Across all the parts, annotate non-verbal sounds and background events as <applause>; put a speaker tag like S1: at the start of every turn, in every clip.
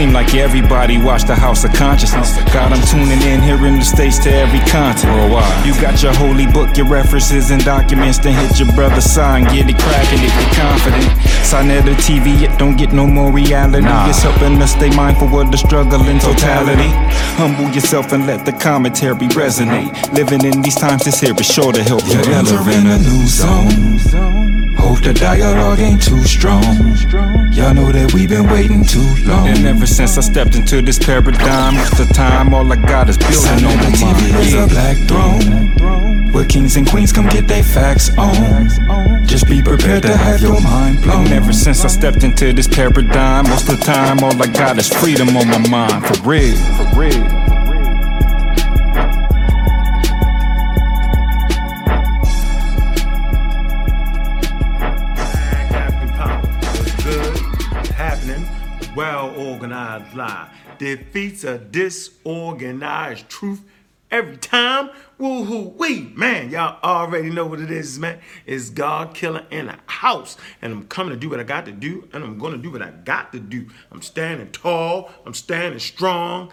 S1: Seem like everybody watch the House of Consciousness. God, I'm tuning in here in the States to every continent. Worldwide. You got your holy book, your references and documents. Then hit your brother's sign, get it cracking if you're confident. Sign at the TV, it don't get no more reality.
S2: Nah.
S1: It's helping us stay mindful of the struggle in totality. Humble yourself and let the commentary resonate. Living in these times, this here is sure to help you
S2: You're
S1: elevate.
S2: a new zone. Hope the dialogue ain't too strong. Y'all know that we've been waiting too long.
S1: And ever since I stepped into this paradigm, most of the time all I got is building on my
S2: TV is a black throne. Where kings and queens come get their facts on. Just be prepared to have your mind blown.
S1: And ever since I stepped into this paradigm, most of the time all I got is freedom on my mind. For real, for real.
S3: Organized lie defeats a disorganized truth every time. Woohoo wee man, y'all already know what it is, man. It's God killer in the house, and I'm coming to do what I got to do, and I'm gonna do what I got to do. I'm standing tall. I'm standing strong.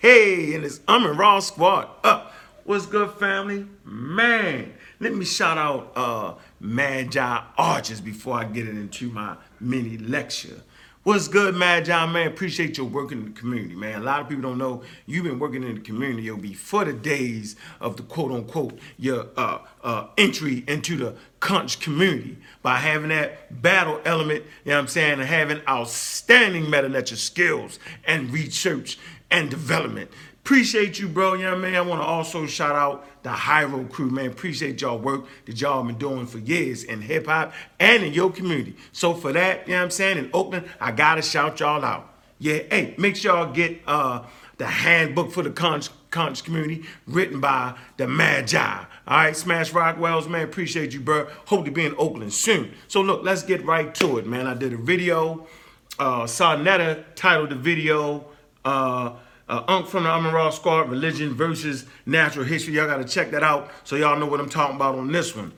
S3: Hey, and it's I'm in Raw Squad up. What's good, family? Man, let me shout out uh Magi Arches before I get into my mini lecture. What's good, Mad John, man? Appreciate your work in the community, man. A lot of people don't know you've been working in the community before the days of the quote unquote your uh, uh, entry into the conch community by having that battle element, you know what I'm saying, and having outstanding meta skills and research and development. Appreciate you, bro. You know what I mean? I want to also shout out the Hiero crew, man. Appreciate y'all work that y'all been doing for years in hip hop and in your community. So for that, you know what I'm saying, in Oakland, I gotta shout y'all out. Yeah, hey, make sure y'all get uh the handbook for the conch, conch community written by the Magi. All right, Smash Rockwells, man, appreciate you, bro. Hope to be in Oakland soon. So look, let's get right to it, man. I did a video. Uh, Sarnetta titled the video. Uh, uh, Unk from the Amaral Squad, Religion versus Natural History. Y'all gotta check that out so y'all know what I'm talking about on this one.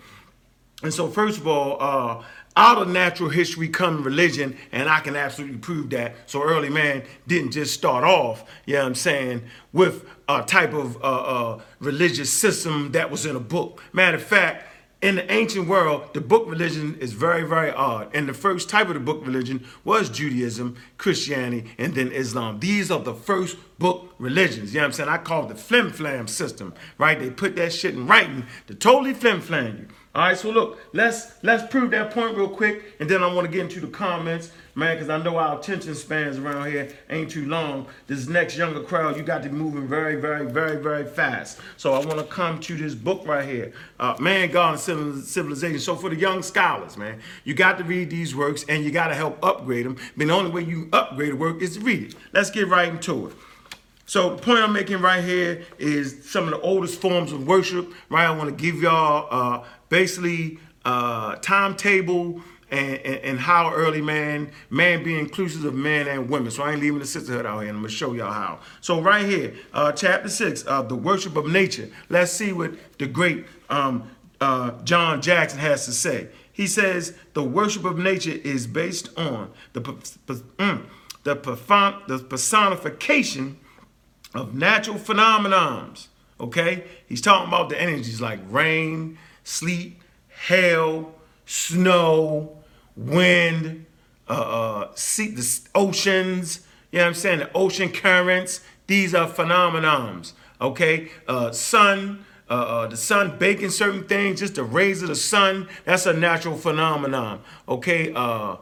S3: And so, first of all, uh, out of natural history come religion, and I can absolutely prove that. So, early man didn't just start off, you know what I'm saying, with a type of uh, uh, religious system that was in a book. Matter of fact, in the ancient world, the book religion is very, very odd. And the first type of the book religion was Judaism, Christianity, and then Islam. These are the first book religions. You know what I'm saying? I call it the flim flam system, right? They put that shit in writing to totally flim flam you. All right, so look, let's let's prove that point real quick, and then I want to get into the comments, man, because I know our attention spans around here ain't too long. This next younger crowd, you got to be moving very, very, very, very fast. So I want to come to this book right here, uh, Man, God, and Civilization. So for the young scholars, man, you got to read these works, and you got to help upgrade them. But the only way you upgrade a work is to read it. Let's get right into it. So the point I'm making right here is some of the oldest forms of worship, right? I want to give y'all uh, basically uh, timetable and, and, and how early man, man being inclusive of men and women. So I ain't leaving the sisterhood out here, and I'm gonna show y'all how. So right here, uh, chapter six, uh, the worship of nature. Let's see what the great um, uh, John Jackson has to say. He says the worship of nature is based on the mm, the, the personification of natural phenomenons. Okay? He's talking about the energies like rain, sleet, hail, snow, wind, uh, uh, sea, the oceans, you know what I'm saying? The ocean currents. These are phenomenons. Okay? Uh, sun, uh, uh, the sun baking certain things, just the rays of the sun, that's a natural phenomenon. Okay? Uh,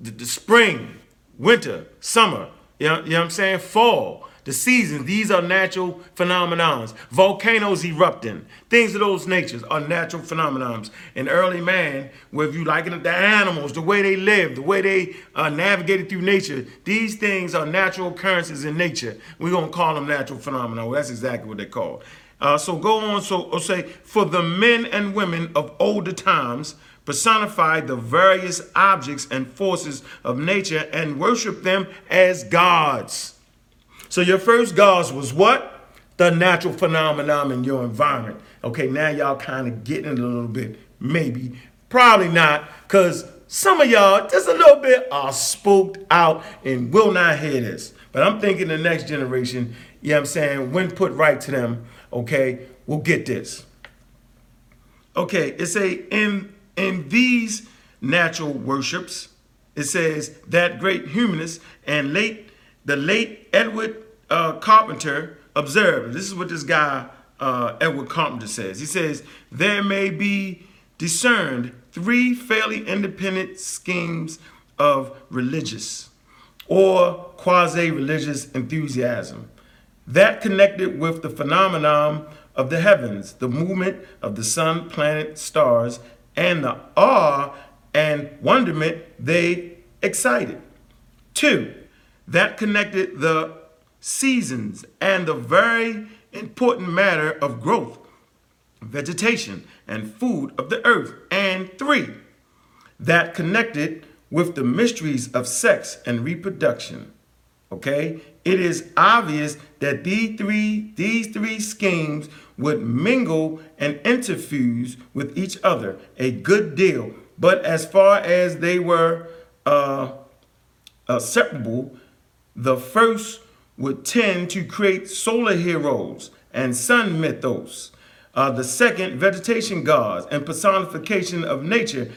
S3: the, the spring, winter, summer, you know, you know what I'm saying? Fall, the seasons, these are natural phenomenons. Volcanoes erupting, things of those natures are natural phenomenons. And early man, whether you like it, the animals, the way they live, the way they uh, navigated through nature, these things are natural occurrences in nature. We're going to call them natural phenomena. Well, that's exactly what they're called. Uh, so go on, so say, for the men and women of older times, personified the various objects and forces of nature and worship them as gods. So your first gods was what? The natural phenomenon in your environment. Okay, now y'all kind of getting it a little bit. Maybe, probably not, because some of y'all just a little bit are spooked out and will not hear this. But I'm thinking the next generation, you know what I'm saying, when put right to them, okay, will get this. Okay, it say in in these natural worships, it says that great humanist and late the late Edward uh, Carpenter observed. This is what this guy uh, Edward Carpenter says. He says there may be discerned three fairly independent schemes of religious or quasi-religious enthusiasm that connected with the phenomenon of the heavens, the movement of the sun, planet, stars, and the awe and wonderment they excited. Two, that connected the seasons and the very important matter of growth, vegetation, and food of the earth. And three, that connected with the mysteries of sex and reproduction. Okay? It is obvious that these three, these three schemes would mingle and interfuse with each other a good deal. But as far as they were uh, acceptable, the first would tend to create solar heroes and sun mythos. Uh, the second, vegetation gods and personification of nature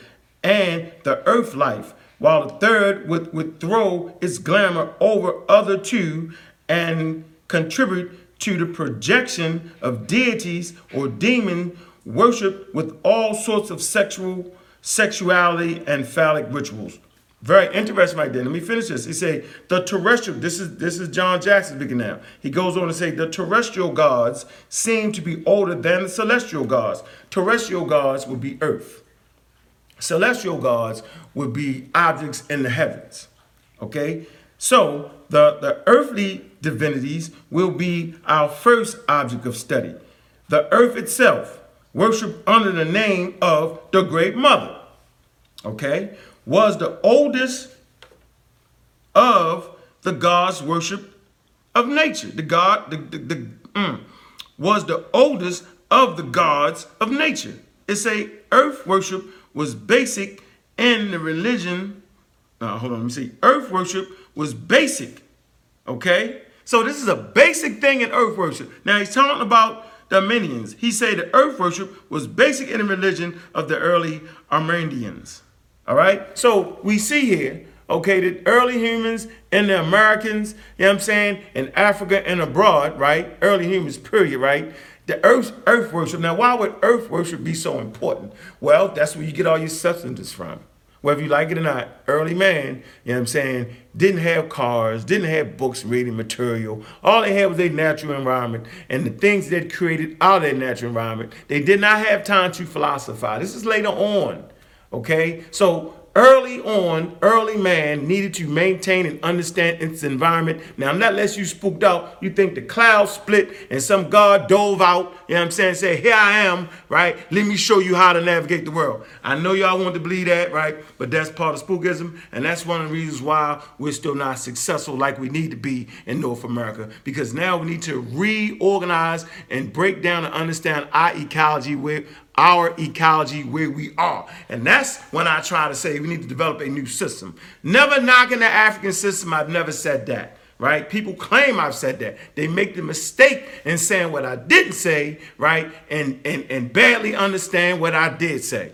S3: and the earth life, while the third would, would throw its glamour over other two and contribute to the projection of deities or demon worship with all sorts of sexual sexuality and phallic rituals. Very interesting right there. Let me finish this. He say the terrestrial. This is this is John Jackson speaking now. He goes on to say the terrestrial gods seem to be older than the celestial gods. Terrestrial gods would be earth. Celestial gods would be objects in the heavens. Okay, so the the earthly divinities will be our first object of study. The earth itself, worshipped under the name of the Great Mother. Okay was the oldest of the gods worship of nature. The God, the, the, the mm, was the oldest of the gods of nature. It's a earth worship was basic in the religion. Uh, hold on, let me see. Earth worship was basic. Okay, so this is a basic thing in earth worship. Now he's talking about the Armenians. He said the earth worship was basic in the religion of the early Armenians. All right. So we see here, okay, that early humans and the Americans, you know what I'm saying, in Africa and abroad, right? Early humans, period, right? The earth, earth worship. Now, why would earth worship be so important? Well, that's where you get all your substances from. Whether you like it or not, early man, you know what I'm saying, didn't have cars, didn't have books, reading material. All they had was their natural environment and the things that created out of their natural environment. They did not have time to philosophize. This is later on. Okay, so early on, early man needed to maintain and understand its environment. Now, not less you spooked out, you think the clouds split and some God dove out, you know what I'm saying, say, here I am, right? Let me show you how to navigate the world. I know y'all want to believe that, right? But that's part of spookism, and that's one of the reasons why we're still not successful like we need to be in North America, because now we need to reorganize and break down and understand our ecology where our ecology where we are. And that's when I try to say we need to develop a new system. Never knocking the African system, I've never said that. Right? People claim I've said that. They make the mistake in saying what I didn't say, right? And and, and badly understand what I did say.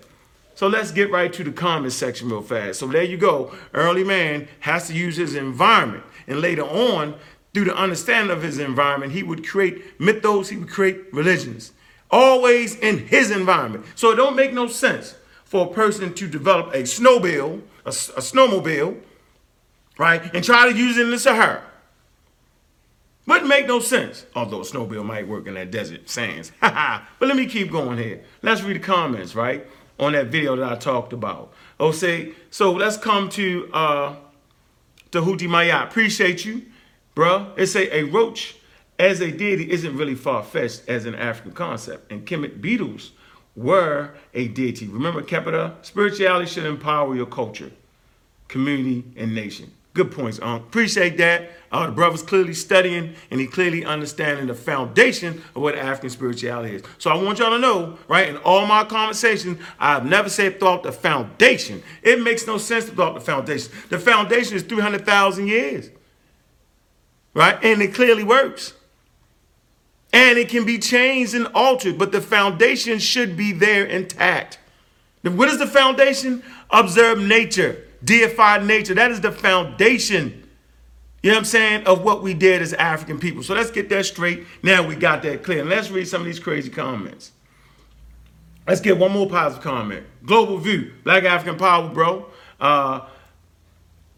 S3: So let's get right to the comment section real fast. So there you go. Early man has to use his environment. And later on, through the understanding of his environment, he would create mythos, he would create religions always in his environment. So it don't make no sense for a person to develop a snowmobile, a, a snowmobile, right, and try to use it in the Sahara. Wouldn't make no sense. Although a snowmobile might work in that desert sands. <laughs> but let me keep going here. Let's read the comments, right, on that video that I talked about. Oh, say, so let's come to uh to Houthi Maya. Appreciate you, bruh. It's a, a roach as a deity isn't really far-fetched as an African concept. And Kemet beetles were a deity. Remember, Kheper, spirituality should empower your culture, community, and nation. Good points, Unc. Appreciate that. Uh, the brother's clearly studying and he clearly understanding the foundation of what African spirituality is. So I want y'all to know, right, in all my conversations, I've never said thought the foundation. It makes no sense to thought the foundation. The foundation is 300,000 years. right? And it clearly works. And it can be changed and altered, but the foundation should be there intact. What is the foundation? Observe nature, deify nature. That is the foundation you know what I'm saying, of what we did as African people. So let's get that straight. Now we got that clear. And let's read some of these crazy comments. Let's get one more positive comment. Global view, Black African power, bro. Uh,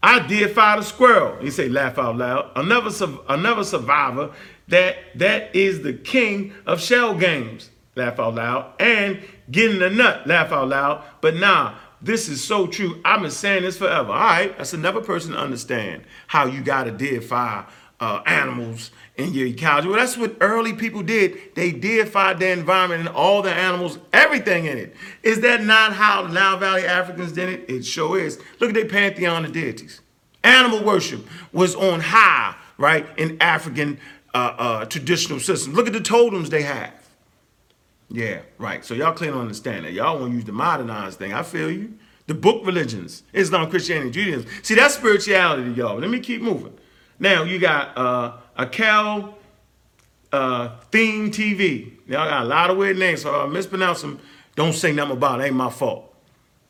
S3: I deify the squirrel. He say, laugh out loud. Another, another survivor that that is the king of shell games. Laugh out loud. And getting the nut. Laugh out loud. But nah, this is so true. I've been saying this forever. All right, that's another person to understand how you got to deify uh, animals in your ecology. Well, that's what early people did. They deified their environment and all the animals, everything in it. Is that not how Nile Valley Africans did it? It sure is. Look at their pantheon of deities. Animal worship was on high, right, in African uh, uh, traditional systems. Look at the totems they have. Yeah, right. So y'all clearly understand that. Y'all want to use the modernized thing. I feel you. The book religions, Islam, Christianity, Judaism. See, that's spirituality, y'all. Let me keep moving. Now you got uh, a Cal uh, Theme TV. Y'all got a lot of weird names, so I mispronounce them. Don't say nothing about it. Ain't my fault.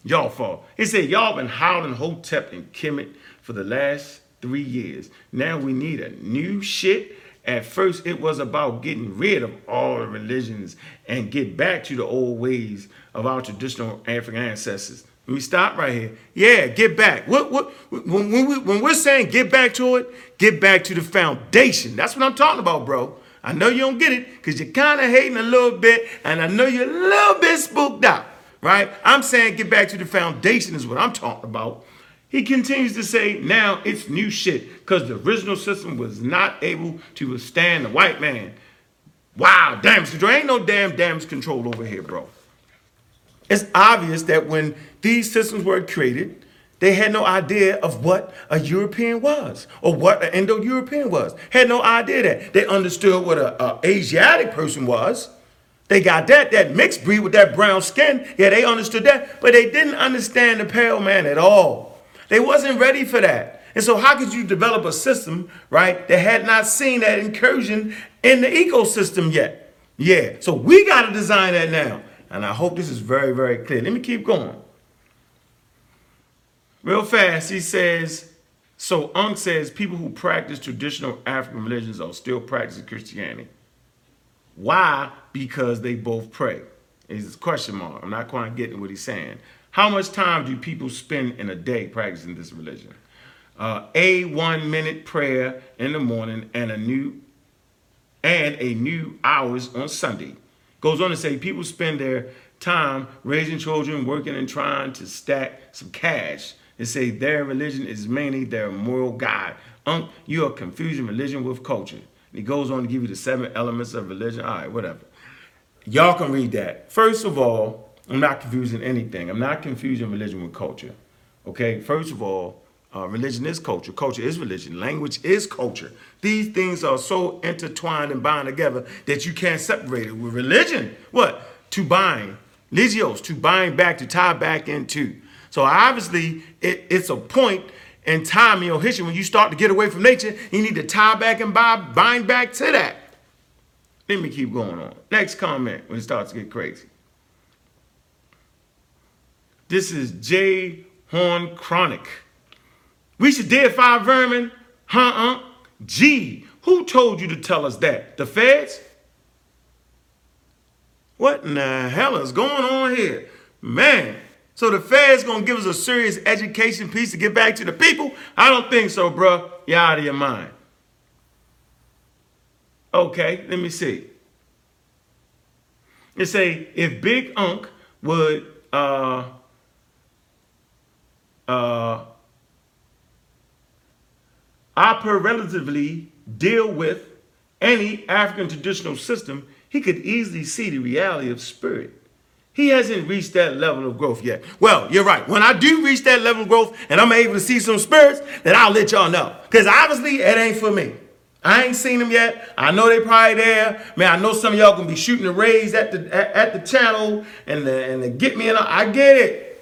S3: Y'all fault. He said, y'all been holding Hotep and Kemet for the last three years. Now we need a new shit at first, it was about getting rid of all the religions and get back to the old ways of our traditional African ancestors. Let me stop right here. Yeah, get back. What, what, when, we, when we're saying get back to it, get back to the foundation. That's what I'm talking about, bro. I know you don't get it because you're kind of hating a little bit, and I know you're a little bit spooked out, right? I'm saying get back to the foundation is what I'm talking about. He continues to say, now it's new shit because the original system was not able to withstand the white man. Wow, damage control. Ain't no damn damage control over here, bro. It's obvious that when these systems were created, they had no idea of what a European was or what an Indo-European was. Had no idea that. They understood what a Asiatic person was. They got that, that mixed breed with that brown skin. Yeah, they understood that, but they didn't understand the pale man at all. They wasn't ready for that. And so how could you develop a system, right, that had not seen that incursion in the ecosystem yet? Yeah. So we got to design that now. And I hope this is very, very clear. Let me keep going. Real fast, he says, so Unk says people who practice traditional African religions are still practicing Christianity. Why? Because they both pray. It's a question mark. I'm not quite getting what he's saying. How much time do people spend in a day practicing this religion? Uh, a one minute prayer in the morning and a new and a new hours on Sunday. Goes on to say people spend their time raising children, working and trying to stack some cash. They say their religion is mainly their moral guide. Um, you are confusing religion with culture. And he goes on to give you the seven elements of religion. All right, whatever. Y'all can read that. First of all, I'm not confusing anything. I'm not confusing religion with culture. Okay, first of all, uh, religion is culture. Culture is religion. Language is culture. These things are so intertwined and bound together that you can't separate it. With religion, what? To bind. Ligios, to bind back, to tie back into. So obviously, it, it's a point in time in your history when you start to get away from nature, you need to tie back and bind back to that. Let me keep going on. Next comment when it starts to get crazy. This is J. Horn Chronic. We should deify vermin? Huh? uh Gee, who told you to tell us that? The feds? What in the hell is going on here? Man, so the feds gonna give us a serious education piece to get back to the people? I don't think so, bruh. You're out of your mind. Okay, let me see. It say if Big Unk would uh, uh, operatively deal with any African traditional system, he could easily see the reality of spirit. He hasn't reached that level of growth yet. Well, you're right. When I do reach that level of growth and I'm able to see some spirits, then I'll let y'all know. Because obviously, it ain't for me. I ain't seen them yet. I know they probably there. Man, I know some of y'all gonna be shooting the rays at the at, at the channel and the, and the get me. And I get it.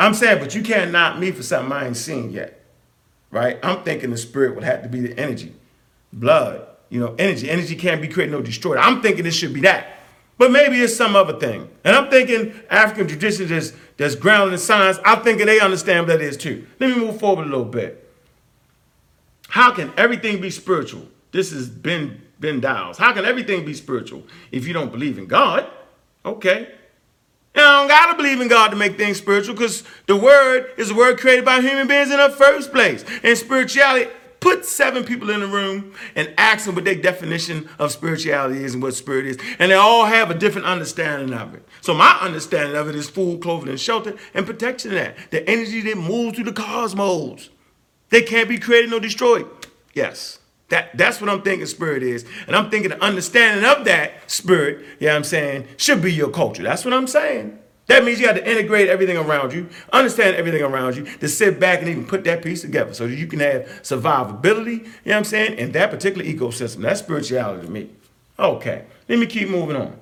S3: I'm saying, but you can't knock me for something I ain't seen yet. Right? I'm thinking the spirit would have to be the energy. blood, you know, energy. Energy can't be created nor destroyed. I'm thinking it should be that. But maybe it's some other thing. And I'm thinking African tradition that's, that's grounded in science, I'm thinking they understand what that is too. Let me move forward a little bit. How can everything be spiritual? This is Ben, ben Dials. How can everything be spiritual if you don't believe in God? Okay. You don't gotta believe in God to make things spiritual because the word is a word created by human beings in the first place. And spirituality put seven people in the room and ask them what their definition of spirituality is and what spirit is. And they all have a different understanding of it. So my understanding of it is food, clothing, and shelter and protection of that. The energy that moves through the cosmos. They can't be created nor destroyed. Yes. That, that's what I'm thinking spirit is. And I'm thinking the understanding of that spirit, you know what I'm saying, should be your culture. That's what I'm saying. That means you got to integrate everything around you, understand everything around you, to sit back and even put that piece together so that you can have survivability, you know what I'm saying, in that particular ecosystem. That's spirituality to me. Okay, let me keep moving on.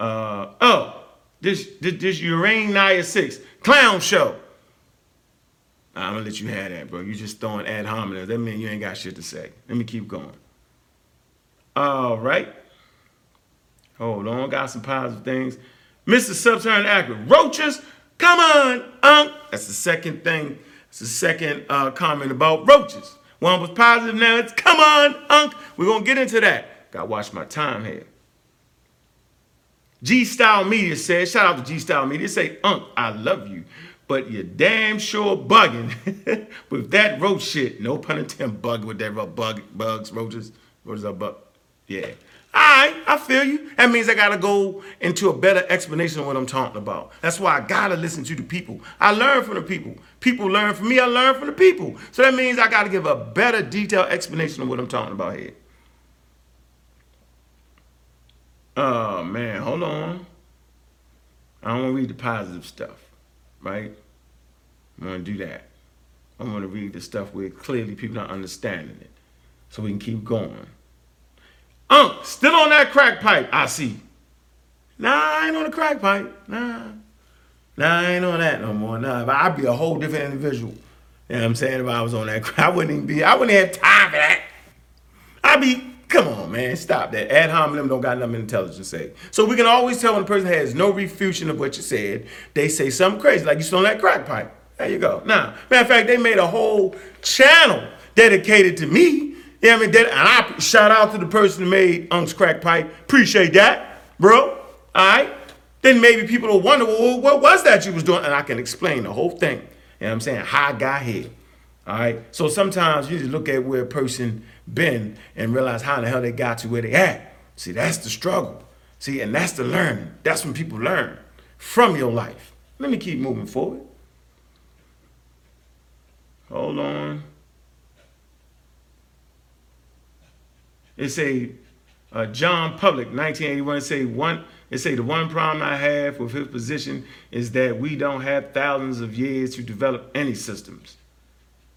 S3: Uh, oh, this, this, this Urania 6 clown show. I'm gonna let you have that, bro. You just throwing ad hominem. That means you ain't got shit to say. Let me keep going. All right. Hold on, got some positive things. Mr. Subterranean Actor, roaches, come on, unk. That's the second thing. It's the second uh, comment about roaches. One was positive, now it's come on, unk. We're gonna get into that. Gotta watch my time here. G Style Media says, shout out to G Style Media, say, unk, I love you, but you're damn sure bugging <laughs> with that roach shit. No pun intended, bugging with that bug, bugs, roaches. Roaches are bug. Yeah. All right, I feel you. That means I gotta go into a better explanation of what I'm talking about. That's why I gotta listen to the people. I learn from the people. People learn from me, I learn from the people. So that means I gotta give a better detailed explanation of what I'm talking about here. Oh man, hold on. I don't wanna read the positive stuff, right? I'm gonna do that. I'm gonna read the stuff where clearly people are understanding it. So we can keep going. Unk, still on that crack pipe, I see. Nah, I ain't on the crack pipe. Nah. Nah, I ain't on that no more. Nah, but I'd be a whole different individual. You know what I'm saying? If I was on that <laughs> I wouldn't even be, I wouldn't have time for that. I'd be, come on, man, stop that. Ad hominem don't got nothing intelligent to say. So we can always tell when a person has no refutation of what you said, they say something crazy, like you on that crack pipe. There you go. Now, matter of fact, they made a whole channel dedicated to me yeah, I mean, that, and I shout out to the person who made Unc's Crack Pipe. Appreciate that, bro. All right. Then maybe people will wonder, well, what was that you was doing? And I can explain the whole thing. You know what I'm saying? How I got here. All right. So sometimes you just look at where a person been and realize how in the hell they got to where they at. See, that's the struggle. See, and that's the learning. That's when people learn from your life. Let me keep moving forward. Hold on. It say uh, John Public, 1981. It say one. It say the one problem I have with his position is that we don't have thousands of years to develop any systems.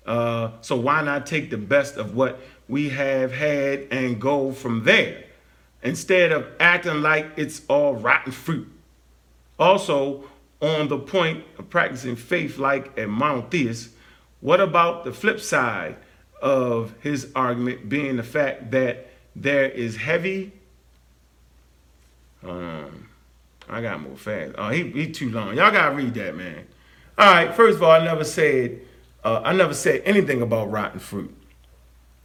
S3: Uh, so why not take the best of what we have had and go from there instead of acting like it's all rotten fruit? Also, on the point of practicing faith like a monotheist, what about the flip side of his argument being the fact that there is heavy. Um, I got more fast. Oh, he, he too long. Y'all gotta read that, man. All right. First of all, I never said uh, I never said anything about rotten fruit.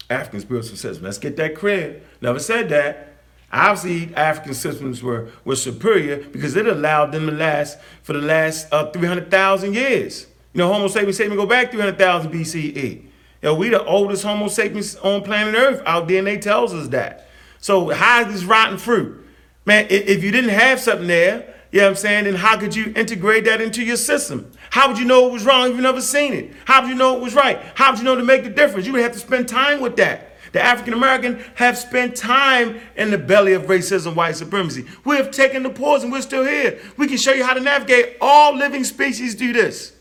S3: African spiritual systems. Let's get that credit. Never said that. Obviously, African systems were, were superior because it allowed them to last for the last uh, 300,000 years. You know, Homo sapiens sapiens go back 300,000 BCE. Yo, we the oldest Homo sapiens on planet Earth. Our DNA tells us that. So how is this rotten fruit? Man, if you didn't have something there, you know what I'm saying, And how could you integrate that into your system? How would you know it was wrong if you never seen it? How would you know it was right? How would you know to make the difference? You would have to spend time with that. The African American have spent time in the belly of racism, white supremacy. We have taken the pause and we're still here. We can show you how to navigate. All living species do this.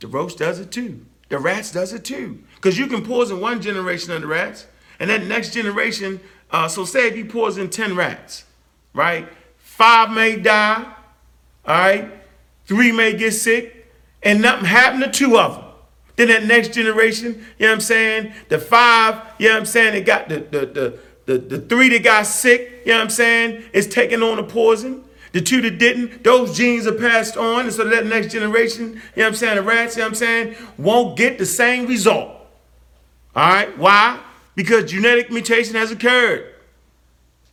S3: The roach does it too. The rats does it too. Because you can poison one generation of the rats, and that next generation, uh, so say if you poison 10 rats, right? Five may die, all right? Three may get sick, and nothing happened to two of them. Then that next generation, you know what I'm saying? The five, you know what I'm saying? They got the the the the, the three that got sick, you know what I'm saying, is taking on the poison. The two that didn't, those genes are passed on, and so that next generation, you know what I'm saying, the rats, you know what I'm saying, won't get the same result. All right, why? Because genetic mutation has occurred,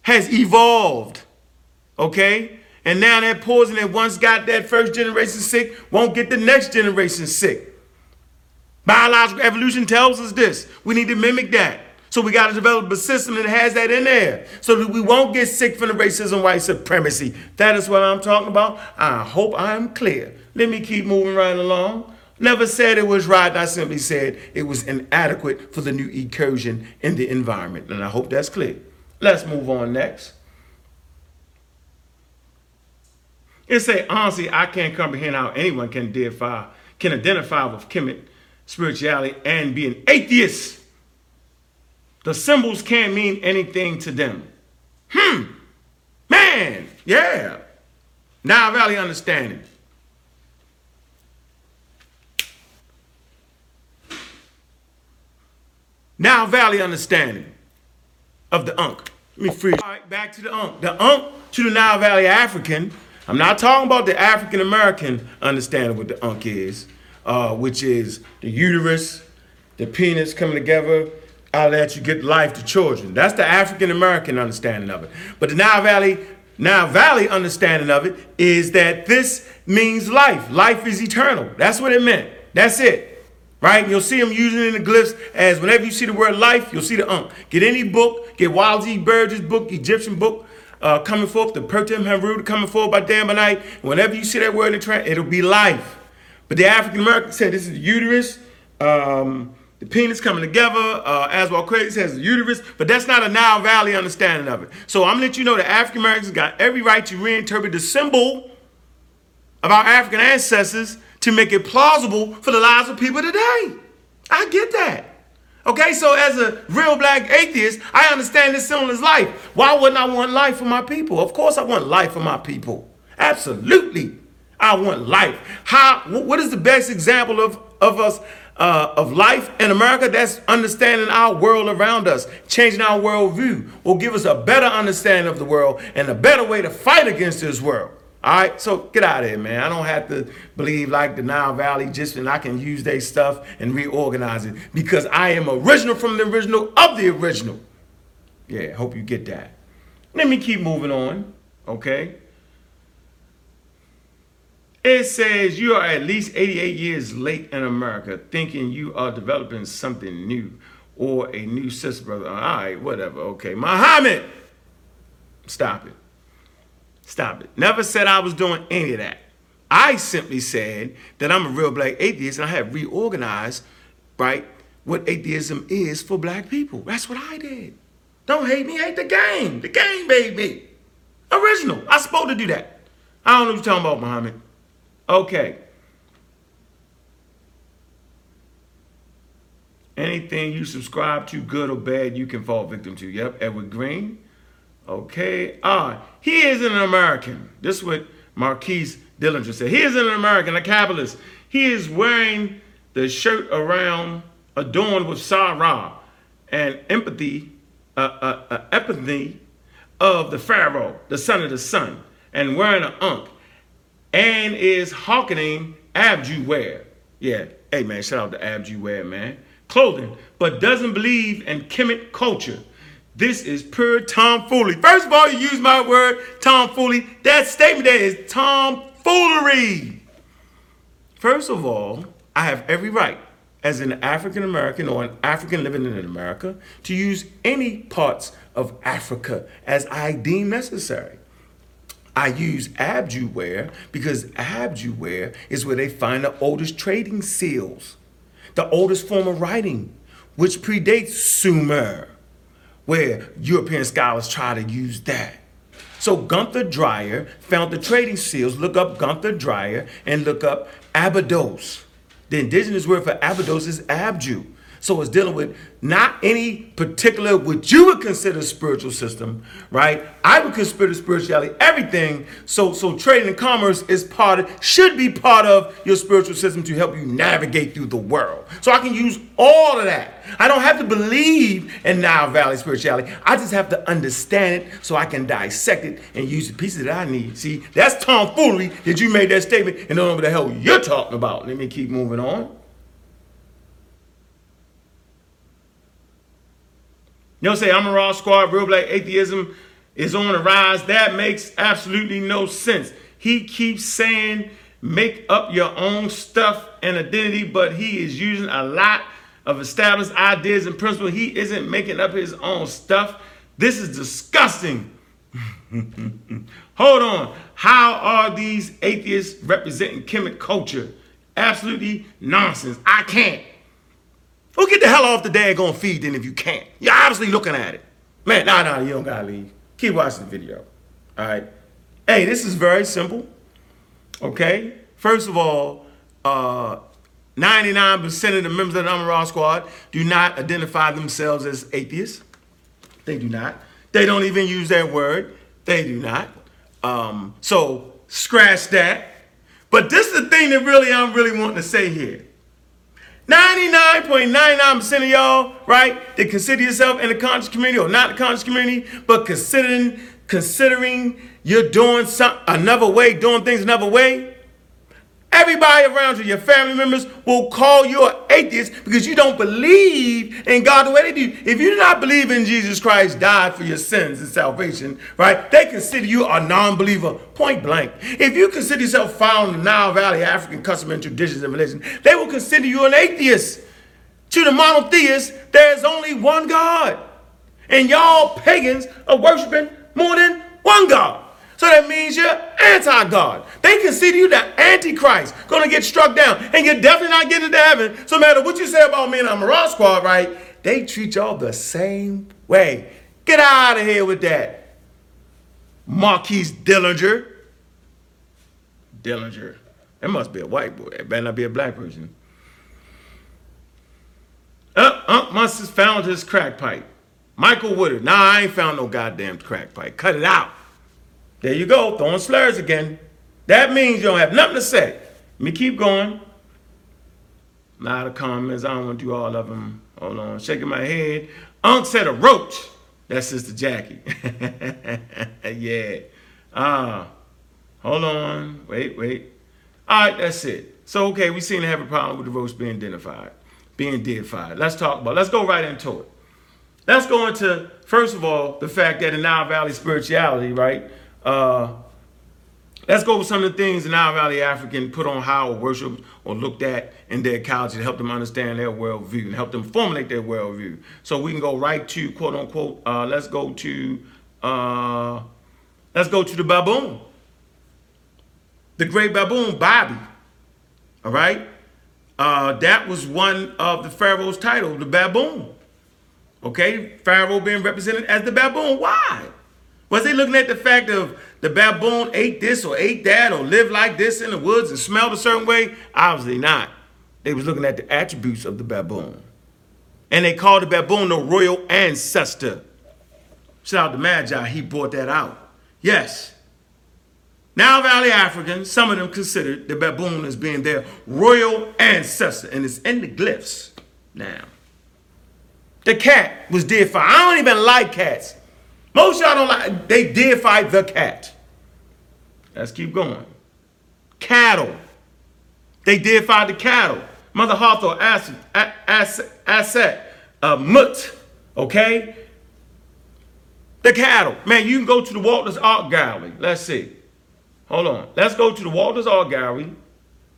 S3: has evolved, okay? And now that poison that once got that first generation sick won't get the next generation sick. Biological evolution tells us this. We need to mimic that. So we got to develop a system that has that in there so that we won't get sick from the racism, white supremacy. That is what I'm talking about. I hope I am clear. Let me keep moving right along. Never said it was right. I simply said it was inadequate for the new incursion in the environment. And I hope that's clear. Let's move on next. It say, honestly, I can't comprehend how anyone can identify, can identify with Kemet spirituality and be an atheist. The symbols can't mean anything to them. Hmm. Man, yeah. Nile Valley understanding. Nile Valley understanding of the Ankh. Let me free. All right, back to the Ankh. The Ankh to the Nile Valley African. I'm not talking about the African American understanding of what the Ankh is, uh, which is the uterus, the penis coming together, I'll let you get life to children. That's the African American understanding of it. But the Nile Valley, Nile Valley understanding of it is that this means life. Life is eternal. That's what it meant. That's it. Right? You'll see them using it in the glyphs as whenever you see the word life, you'll see the Ankh. Get any book, get Wallis Budge's book, Egyptian book, uh, coming forth, the Pert em Hru coming forth by day and by Night. Whenever you see that word in the trend, it'll be life. But the African American said this is the uterus. Um, the penis coming together, uh, as well crazy says the uterus, but that's not a Nile Valley understanding of it. So I'm gonna let you know that African Americans got every right to reinterpret the symbol of our African ancestors to make it plausible for the lives of people today. I get that. Okay, so as a real black atheist, I understand this is life. Why wouldn't I want life for my people? Of course, I want life for my people. Absolutely. I want life. How what is the best example of, of us uh, of life in America, that's understanding our world around us, changing our worldview, will give us a better understanding of the world and a better way to fight against this world. All right, so get out of here, man. I don't have to believe like the Nile Valley just and I can use their stuff and reorganize it because I am original from the original of the original. Yeah, hope you get that. Let me keep moving on, okay? It says you are at least 88 years late in America thinking you are developing something new or a new sister brother. All right, whatever. Okay. Muhammad, stop it. Stop it. Never said I was doing any of that. I simply said that I'm a real black atheist and I have reorganized, right, what atheism is for black people. That's what I did. Don't hate me, hate the game. The game made me. Original. I supposed to do that. I don't know what you're talking about, Muhammad. Okay. Anything you subscribe to, good or bad, you can fall victim to. Yep, Edward Green. Okay. Ah, he is an American. This is what Marquise Dillinger said. He is an American, a capitalist. He is wearing the shirt around adorned with Sarah and empathy, uh, uh, uh, empathy of the Pharaoh, the son of the sun, and wearing an Ankh and is hawkening Abju wear. Yeah, hey man, shout out to Abju wear, man. Clothing, but doesn't believe in Kemet culture. This is pure tomfoolery. First of all, you use my word, tomfoolery. That statement there is tomfoolery. First of all, I have every right as an African American or an African living in America to use any parts of Africa as I deem necessary. I use Abjuware because Abjuware is where they find the oldest trading seals, the oldest form of writing, which predates Sumer, where European scholars try to use that. So Gunther Dreyer found the trading seals. Look up Gunther Dreyer and look up Abydos. The indigenous word for Abydos is Abju. So it's dealing with not any particular what you would consider spiritual system, right? I would consider spirituality everything. So so trading and commerce is part of should be part of your spiritual system to help you navigate through the world. So I can use all of that. I don't have to believe in Nile Valley spirituality. I just have to understand it so I can dissect it and use the pieces that I need. See, that's tomfoolery that you made that statement and don't know what the hell you're talking about. Let me keep moving on. You don't say I'm a raw squad, real black atheism is on the rise. That makes absolutely no sense. He keeps saying make up your own stuff and identity, but he is using a lot of established ideas and principles. He isn't making up his own stuff. This is disgusting. <laughs> Hold on. How are these atheists representing Kemet culture? Absolutely nonsense. I can't. Well, get the hell off the daggone feed then if you can't. You're obviously looking at it. Man, nah, nah, you don't gotta leave. Keep watching the video. All right. Hey, this is very simple. Okay. First of all, uh, 99% of the members of the Amara Squad do not identify themselves as atheists. They do not. They don't even use that word. They do not. Um, so scratch that. But this is the thing that really I'm really wanting to say here. 99.99% of y'all, right, that consider yourself in the conscious community or not the conscious community, but considering considering you're doing some another way, doing things another way, Everybody around you, your family members, will call you an atheist because you don't believe in God the way they do. If you do not believe in Jesus Christ died for your sins and salvation, right, they consider you a non believer, point blank. If you consider yourself found in the Nile Valley, African custom and traditions and religion, they will consider you an atheist. To the monotheists, there's only one God. And y'all pagans are worshiping more than one God. So that means you're anti-God. They consider you the antichrist, gonna get struck down, and you're definitely not getting to heaven. So no matter what you say about me and I'm a raw squad, right? They treat y'all the same way. Get out of here with that. Marquise Dillinger. Dillinger. That must be a white boy. It better not be a black person. Uh, uh, must have found his crack pipe. Michael Woodard. Nah, I ain't found no goddamn crack pipe. Cut it out. There you go, throwing slurs again. That means you don't have nothing to say. Let me keep going. A lot of comments. I don't want to do all of them. Hold on. Shaking my head. Unc said a roach. That's Sister Jackie. <laughs> yeah. Ah. Uh, hold on. Wait, wait. All right, that's it. So, okay, we seem to have a problem with the roach being identified, being deified. Let's talk about Let's go right into it. Let's go into, first of all, the fact that in Nile Valley spirituality, right? Uh, let's go over some of the things the Nile Valley African put on how or worshiped or looked at in their culture to help them understand their worldview and help them formulate their worldview. So we can go right to quote unquote. Uh, let's go to uh, let's go to the baboon, the great baboon, Bobby. All right, uh, that was one of the pharaoh's title, the baboon. Okay, pharaoh being represented as the baboon. Why? Was they looking at the fact of the baboon ate this or ate that or lived like this in the woods and smelled a certain way? Obviously not. They was looking at the attributes of the baboon. And they called the baboon the royal ancestor. Shout out to Magi, he brought that out. Yes. Nile Valley Africans, some of them considered the baboon as being their royal ancestor, and it's in the glyphs now. The cat was deified. I don't even like cats. Most y'all don't like, they deify the cat. Let's keep going. Cattle. They deified the cattle. Mother Hathor, Aset, Aset, uh, Mut, okay? The cattle. Man, you can go to the Walters Art Gallery. Let's see. Hold on. Let's go to the Walters Art Gallery.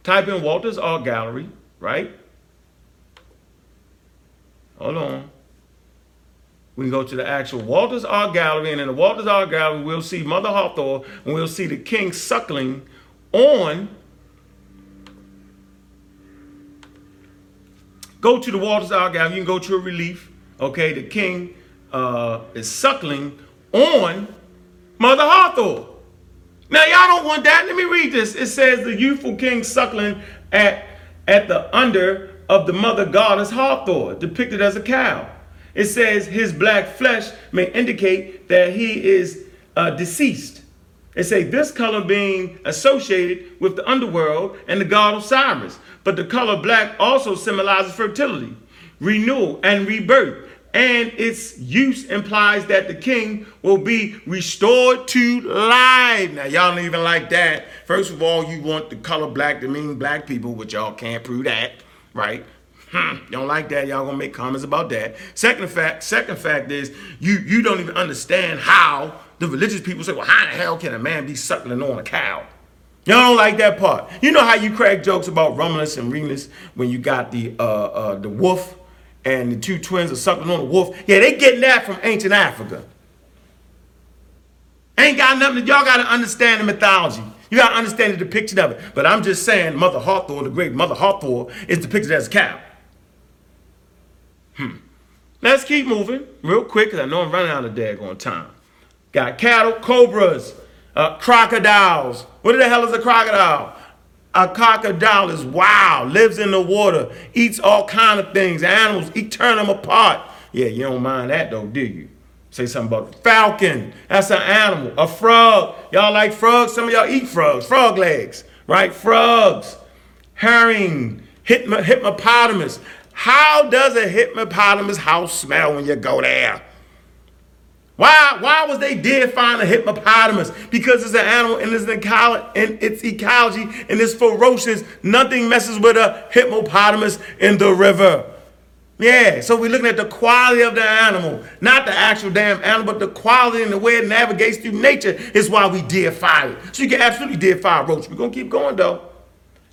S3: Type in Walters Art Gallery, right? Hold on we can go to the actual Walters Art Gallery, and in the Walters Art Gallery, we'll see Mother Hathor, and we'll see the king suckling on. Go to the Walters Art Gallery, you can go to a relief. Okay, the king uh, is suckling on Mother Hathor. Now, y'all don't want that. Let me read this. It says the youthful king suckling at, at the under of the mother goddess Hathor, depicted as a cow. It says his black flesh may indicate that he is uh, deceased. It say this color being associated with the underworld and the god Osiris. But the color black also symbolizes fertility, renewal, and rebirth. And its use implies that the king will be restored to life. Now, y'all don't even like that. First of all, you want the color black to mean black people, which y'all can't prove that, right? Hmm, don't like that. Y'all gonna make comments about that. Second fact, second fact is you you don't even understand how the religious people say, well, how the hell can a man be suckling on a cow? Y'all don't like that part. You know how you crack jokes about Romulus and Remus when you got the uh, uh, the wolf and the two twins are suckling on the wolf? Yeah, they getting that from ancient Africa. Ain't got nothing. Y'all got to understand the mythology. You got to understand the depiction of it. But I'm just saying, Mother Hathor, the great Mother Hathor, is depicted as a cow. Hmm. Let's keep moving real quick because I know I'm running out of daggone time. Got cattle, cobras, uh, crocodiles. What the hell is a crocodile? A crocodile is wild, lives in the water, eats all kind of things, animals, eat, turn them apart. Yeah, you don't mind that though, do you? Say something about falcon. That's an animal. A frog. Y'all like frogs? Some of y'all eat frogs. Frog legs, right? Frogs. Herring. hippopotamus. How does a hippopotamus house smell when you go there? Why, why was they deifying a hippopotamus? Because it's an animal and it's, in its ecology and it's ferocious. Nothing messes with a hippopotamus in the river. Yeah, so we're looking at the quality of the animal, not the actual damn animal, but the quality and the way it navigates through nature is why we deify it. So you can absolutely deify a roach. We're gonna keep going though.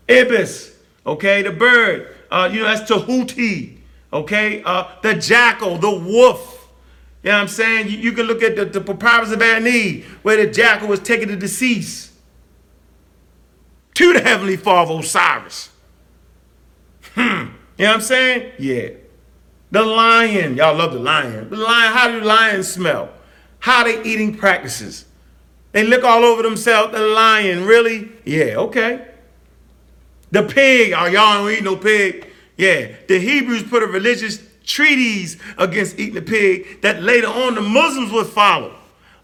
S3: Ibis, okay, the bird, uh, you know, that's Tahuti, okay, uh, the jackal, the wolf. You know what I'm saying? You, you can look at the, the papyrus of Ani, where the jackal was taken to deceased to the heavenly father Osiris. Hmm. You know what I'm saying? Yeah. The lion. Y'all love the lion. The lion, how do lions smell? How they eating practices? They look all over themselves. The lion, really? Yeah, okay. The pig. Oh, y'all don't eat no pig. Yeah. The Hebrews put a religious treaties against eating the pig that later on the Muslims would follow.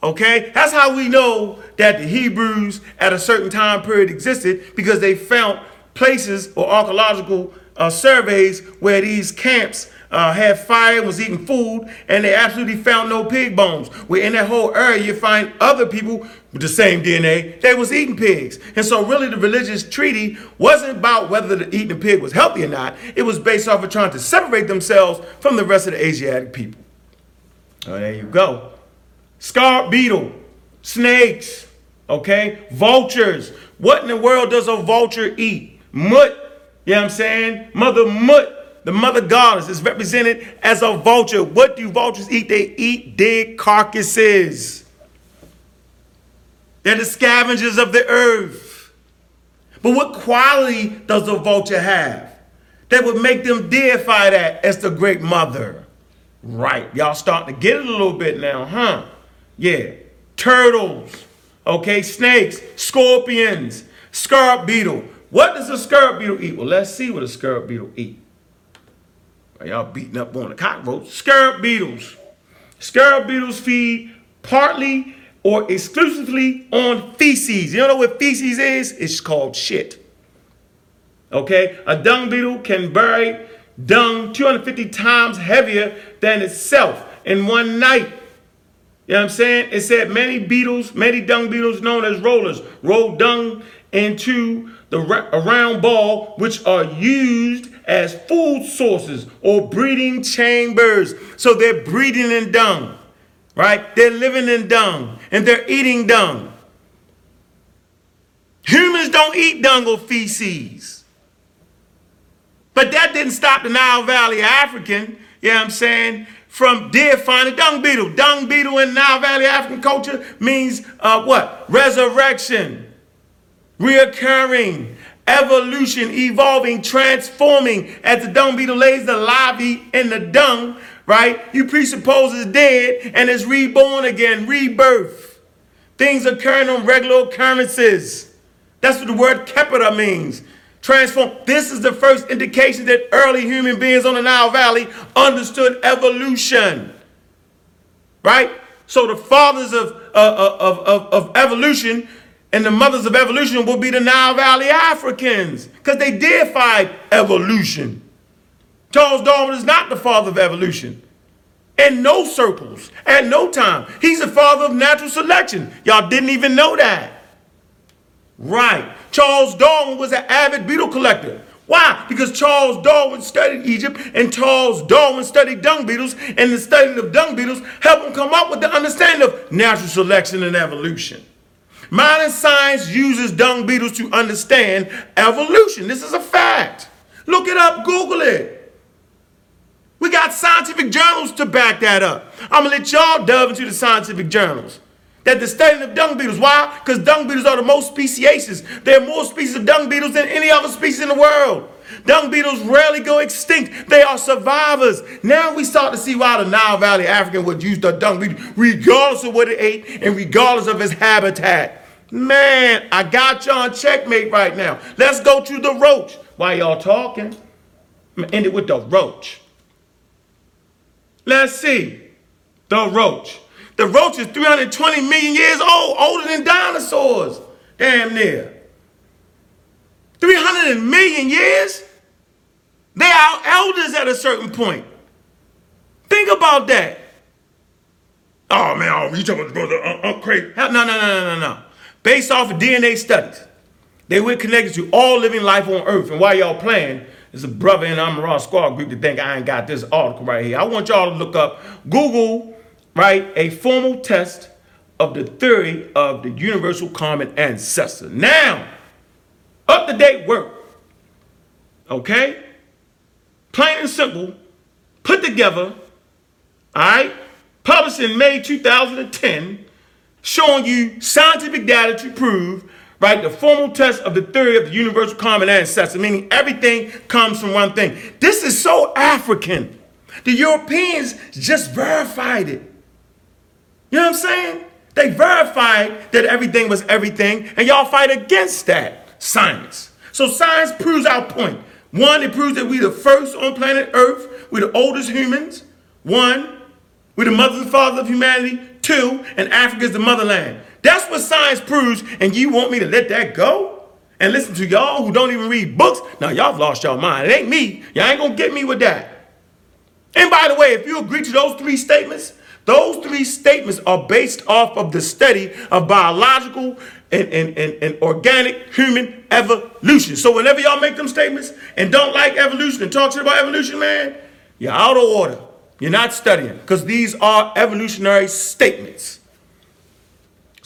S3: Okay? That's how we know that the Hebrews at a certain time period existed because they found places or archaeological uh, surveys where these camps uh, had fire, was eating food, and they absolutely found no pig bones. Where in that whole area you find other people with the same DNA, they was eating pigs. And so really the religious treaty wasn't about whether the eating a pig was healthy or not. It was based off of trying to separate themselves from the rest of the Asiatic people. Oh, there you go. Scarab beetle, snakes, okay, vultures. What in the world does a vulture eat? Mut, you know what I'm saying? Mother Mut the mother goddess is represented as a vulture. What do vultures eat? They eat dead carcasses. They're the scavengers of the earth. But what quality does a vulture have that would make them deify that as the great mother? Right. Y'all starting to get it a little bit now, huh? Yeah. Turtles, okay, snakes, scorpions, scarab beetle. What does a scarab beetle eat? Well, let's see what a scarab beetle eat. Are Y'all beating up on the cockroach. Scarab beetles. Scarab beetles feed partly or exclusively on feces. You don't know what feces is? It's called shit. Okay? A dung beetle can bury dung 250 times heavier than itself in one night. You know what I'm saying? It said many beetles, many dung beetles known as rollers, roll dung into the round ball, which are used as food sources or breeding chambers. So they're breeding in dung, right? They're living in dung and they're eating dung. Humans don't eat dung or feces. But that didn't stop the Nile Valley African, you know what I'm saying, from deifying the dung beetle. Dung beetle in Nile Valley African culture means uh, what? Resurrection, reoccurring, evolution, evolving, transforming as the dung beetle lays the larvae in the dung, right? You presuppose it's dead and it's reborn again, rebirth. Things occurring on regular occurrences. That's what the word khepera means. transform. This is the first indication that early human beings on the Nile Valley understood evolution. Right? So the fathers of, uh, uh, of, of, of evolution and the mothers of evolution will be the Nile Valley Africans because they deified evolution. Charles Darwin is not the father of evolution. In no circles, at no time. He's the father of natural selection. Y'all didn't even know that. Right. Charles Darwin was an avid beetle collector. Why? Because Charles Darwin studied Egypt and Charles Darwin studied dung beetles, and the studying of dung beetles helped him come up with the understanding of natural selection and evolution. Modern science uses dung beetles to understand evolution. This is a fact. Look it up, Google it. We got scientific journals to back that up. I'm gonna let y'all delve into the scientific journals. That the study of dung beetles. Why? Because dung beetles are the most speciaceous. There are more species of dung beetles than any other species in the world. Dung beetles rarely go extinct. They are survivors. Now we start to see why the Nile Valley African would use the dung beetle, regardless of what it ate and regardless of its habitat. Man, I got on checkmate right now. Let's go to the roach. While y'all talking, I'm end it with the roach. Let's see. The roach. The roach is 320 million years old, older than dinosaurs. Damn near. 300 million years? They are elders at a certain point. Think about that. Oh man, oh, you talking about the uh, uh, crazy? No, no, no, no, no, no based off of DNA studies. They were connected to all living life on Earth. And while y'all playing, there's a brother in Amaral Squad group to think I ain't got this article right here. I want y'all to look up, Google, right, a formal test of the theory of the universal common ancestor. Now, up to date work. Okay? Plain and simple, put together, all right, published in May 2010 showing you scientific data to prove, right, the formal test of the theory of the universal common ancestor, meaning everything comes from one thing. This is so African. The Europeans just verified it. You know what I'm saying? They verified that everything was everything, and y'all fight against that science. So science proves our point. One, it proves that we're the first on planet Earth, we're the oldest humans. One, we're the mother and father of humanity. Two, and Africa is the motherland. That's what science proves, and you want me to let that go? And listen to y'all who don't even read books? Now, y'all lost your mind. It ain't me. Y'all ain't gonna get me with that. And by the way, if you agree to those three statements, those three statements are based off of the study of biological and, and, and, and, organic human evolution. So whenever y'all make them statements and don't like evolution and talk shit about evolution, man, you're out of order. You're not studying because these are evolutionary statements.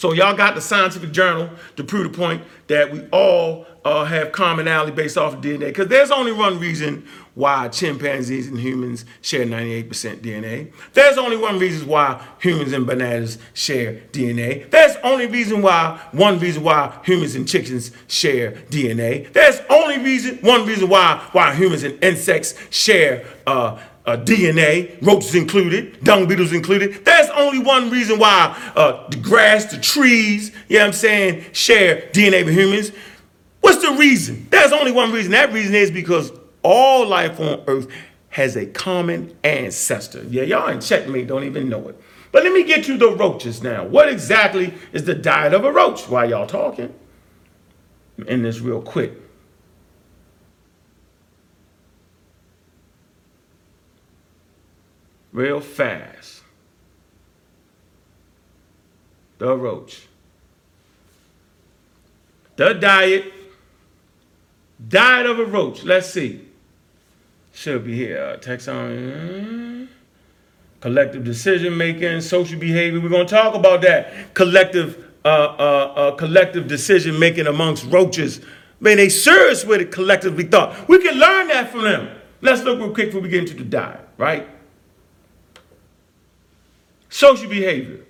S3: So y'all got the scientific journal to prove the point that we all uh, have commonality based off of DNA. Because there's only one reason why chimpanzees and humans share 98% DNA. There's only one reason why humans and bananas share DNA. There's only reason why one reason why humans and chickens share DNA. There's only reason one reason why why humans and insects share uh, uh, DNA, roaches included, dung beetles included. There's only one reason why uh, the grass, the trees, you know what I'm saying, share DNA with humans. What's the reason? There's only one reason. That reason is because all life on earth has a common ancestor. Yeah, y'all in checkmate don't even know it. But let me get to the roaches now. What exactly is the diet of a roach while y'all talking? In this real quick. Real fast. The roach. The diet. Diet of a roach. Let's see. Should be here. Uh, taxonomy. Collective decision making, social behavior. We're going to talk about that. Collective, uh, uh, uh, collective decision making amongst roaches. Man, they serious with it collectively thought. We can learn that from them. Let's look real quick before we get into the diet, right? Social behavior.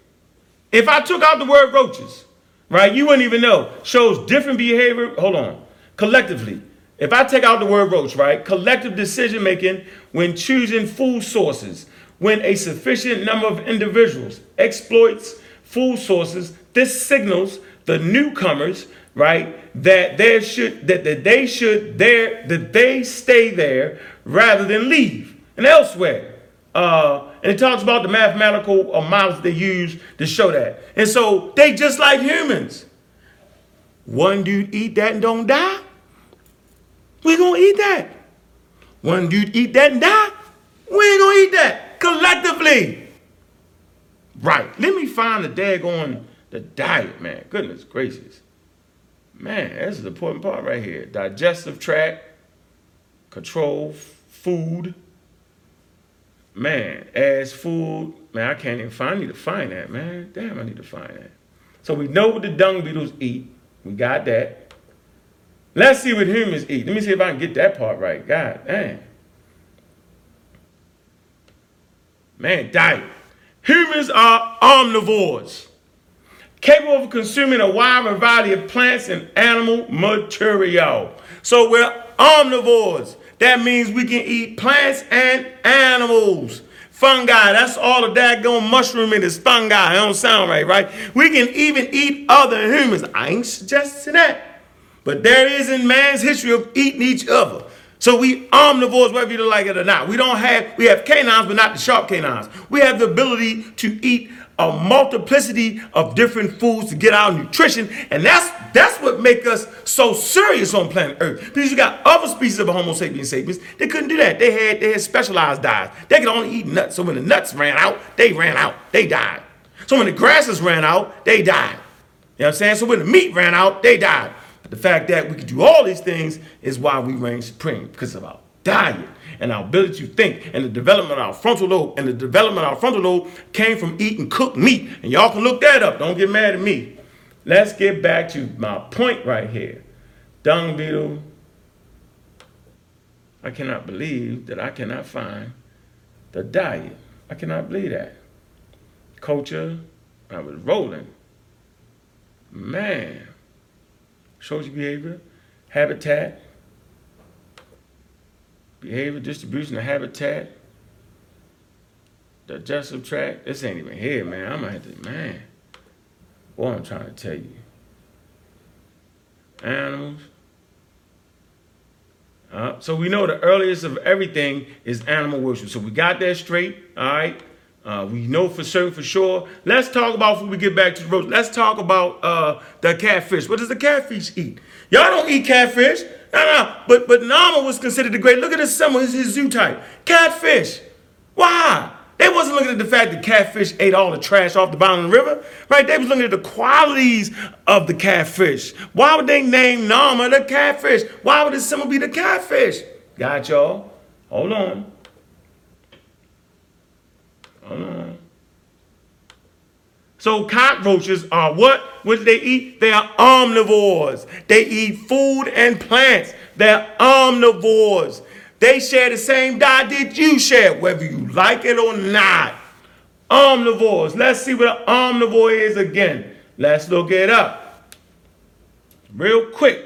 S3: If I took out the word roaches, right, you wouldn't even know. Shows different behavior. Hold on. Collectively. If I take out the word roach, right, collective decision making when choosing food sources, when a sufficient number of individuals exploits food sources, this signals the newcomers right? That there should that, that they should there that they stay there rather than leave and elsewhere. Uh, and it talks about the mathematical amounts they use to show that. And so they just like humans. One dude eat that and don't die. We gonna eat that. One dude eat that and die. We ain't gonna eat that collectively. Right. Let me find the daggone the diet, man. Goodness gracious. Man, this is the important part right here. Digestive tract, control, food. Man, as food, man, I can't even find. I need to find that, man. Damn, I need to find that. So we know what the dung beetles eat. We got that. Let's see what humans eat. Let me see if I can get that part right. God damn. Man, diet. Humans are omnivores, capable of consuming a wide variety of plants and animal material. So we're omnivores. That means we can eat plants and animals. Fungi, that's all the daggone mushroom in is fungi. It don't sound right, right? We can even eat other humans. I ain't suggesting that. But there is in man's history of eating each other. So we omnivores, whether you like it or not. We don't have, we have canines, but not the sharp canines. We have the ability to eat a multiplicity of different foods to get our nutrition, and that's that's what make us so serious on planet Earth. Because you got other species of Homo sapiens sapiens, they couldn't do that. They had they had specialized diets. They could only eat nuts. So when the nuts ran out, they ran out. They died. So when the grasses ran out, they died. You know what I'm saying? So when the meat ran out, they died. But the fact that we could do all these things is why we reign supreme, because of our diet and our ability to think and the development of our frontal lobe. And the development of our frontal lobe came from eating cooked meat. And y'all can look that up. Don't get mad at me. Let's get back to my point right here. Dung beetle. I cannot believe that I cannot find the diet. I cannot believe that. Culture, I was rolling. Man social behavior, habitat, behavior, distribution of habitat, digestive tract. This ain't even here, man. I'm gonna have to, man. What I'm trying to tell you. Animals. Uh, so we know the earliest of everything is animal worship. So we got that straight, all right? Uh, we know for certain, for sure. Let's talk about before we get back to the roast. Let's talk about uh, the catfish. What does the catfish eat? Y'all don't eat catfish. No, no. But but Narmer was considered the great. Look at his symbol, his, his zoo type. Catfish. Why? They wasn't looking at the fact that catfish ate all the trash off the bottom of the river, right? They was looking at the qualities of the catfish. Why would they name Narmer the catfish? Why would his symbol be the catfish? Got y'all? Hold on. So cockroaches are what? What they eat? They are omnivores. They eat food and plants. They're omnivores. They share the same diet that you share, whether you like it or not. Omnivores. Let's see what an omnivore is again. Let's look it up. Real quick.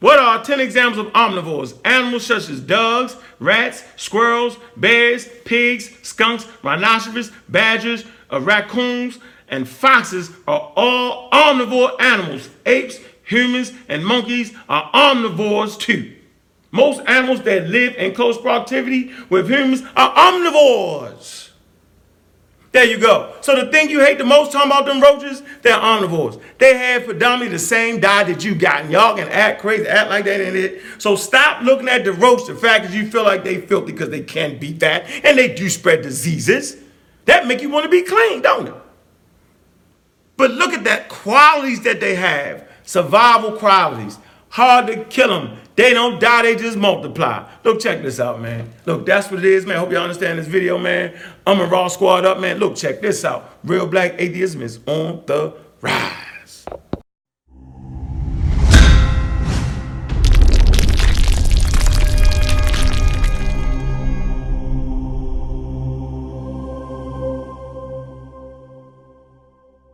S3: What are 10 examples of omnivores? Animals such as dogs, rats, squirrels, bears, pigs, skunks, rhinoceros, badgers, uh, raccoons, and foxes are all omnivore animals. Apes, humans, and monkeys are omnivores too. Most animals that live in close proximity with humans are omnivores. There you go. So the thing you hate the most talking about them roaches, they're omnivores. They have predominantly the same diet that you got. And y'all can act crazy, act like that in it. So stop looking at the roach, the fact that you feel like they filthy because they can't be fat and they do spread diseases. That make you want to be clean, don't it? But look at that qualities that they have. Survival qualities. Hard to kill them. They don't die, they just multiply. Look, check this out, man. Look, that's what it is, man. Hope y'all understand this video, man. I'm a raw squad up, man. Look, check this out. Real black atheism is on the rise.